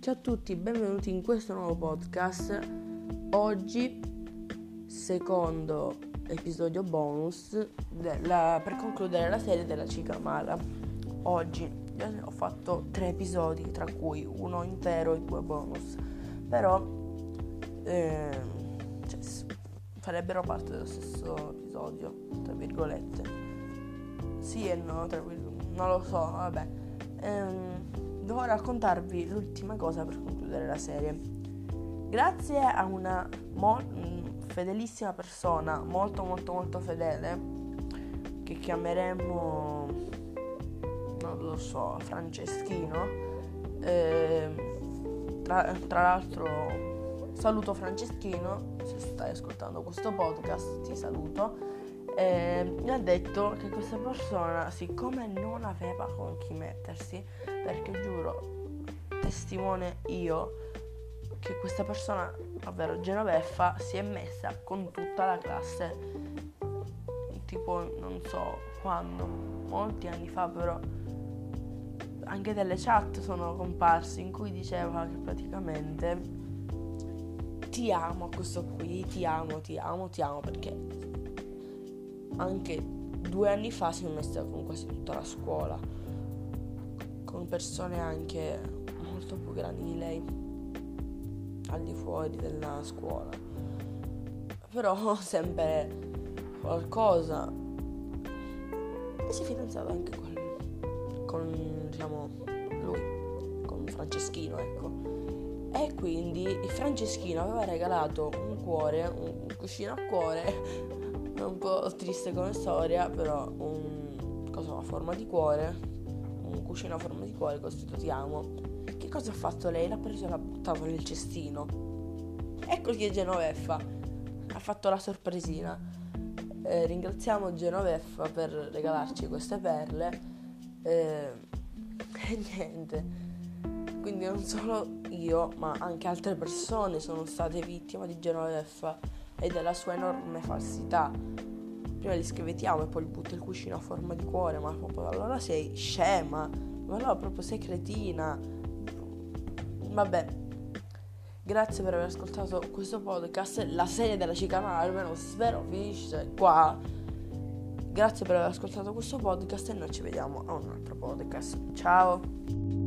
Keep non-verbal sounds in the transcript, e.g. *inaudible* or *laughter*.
Ciao a tutti, benvenuti in questo nuovo podcast. Oggi, secondo episodio bonus della, per concludere la serie della Cicamara. Oggi ho fatto tre episodi, tra cui uno intero e due bonus. Però eh, cioè, farebbero parte dello stesso episodio, tra virgolette. Sì e no, tra virgolette, non lo so, vabbè. Ehm, devo raccontarvi l'ultima cosa per concludere la serie. Grazie a una mo- mm, fedelissima persona, molto molto molto fedele, che chiameremo, non lo so, Franceschino, eh, tra, tra l'altro saluto Franceschino, se stai ascoltando questo podcast ti saluto eh, mi ha detto che questa persona, siccome non aveva con chi mettersi, perché giuro, testimone io, che questa persona, ovvero Genoveffa, si è messa con tutta la classe, tipo non so quando, molti anni fa però, anche delle chat sono comparse in cui diceva che praticamente ti amo a questo qui, ti amo, ti amo, ti amo perché anche due anni fa si è messa con quasi tutta la scuola, con persone anche molto più grandi di lei, al di fuori della scuola. Però *laughs* sempre qualcosa. E si è fidanzato anche con, con diciamo, lui, con Franceschino, ecco. E quindi Franceschino aveva regalato un cuore, un cuscino a cuore è un po' triste come storia, però un cosa a forma di cuore, un cuscino a forma di cuore con scritto ti amo. Che cosa ha fatto lei? L'ha preso e l'ha buttato nel cestino. Ecco che Genoveffa ha fatto la sorpresina. Eh, ringraziamo Genoveffa per regalarci queste perle. Eh, *laughs* e niente. Quindi non solo io, ma anche altre persone sono state vittime di Genoveffa e della sua enorme falsità. Prima gli scrive ti amo e poi gli butta il cuscino a forma di cuore, ma proprio allora sei scema, ma allora proprio sei cretina. Vabbè, grazie per aver ascoltato questo podcast, la serie della cicana almeno spero finisce qua. Grazie per aver ascoltato questo podcast e noi ci vediamo a un altro podcast. Ciao!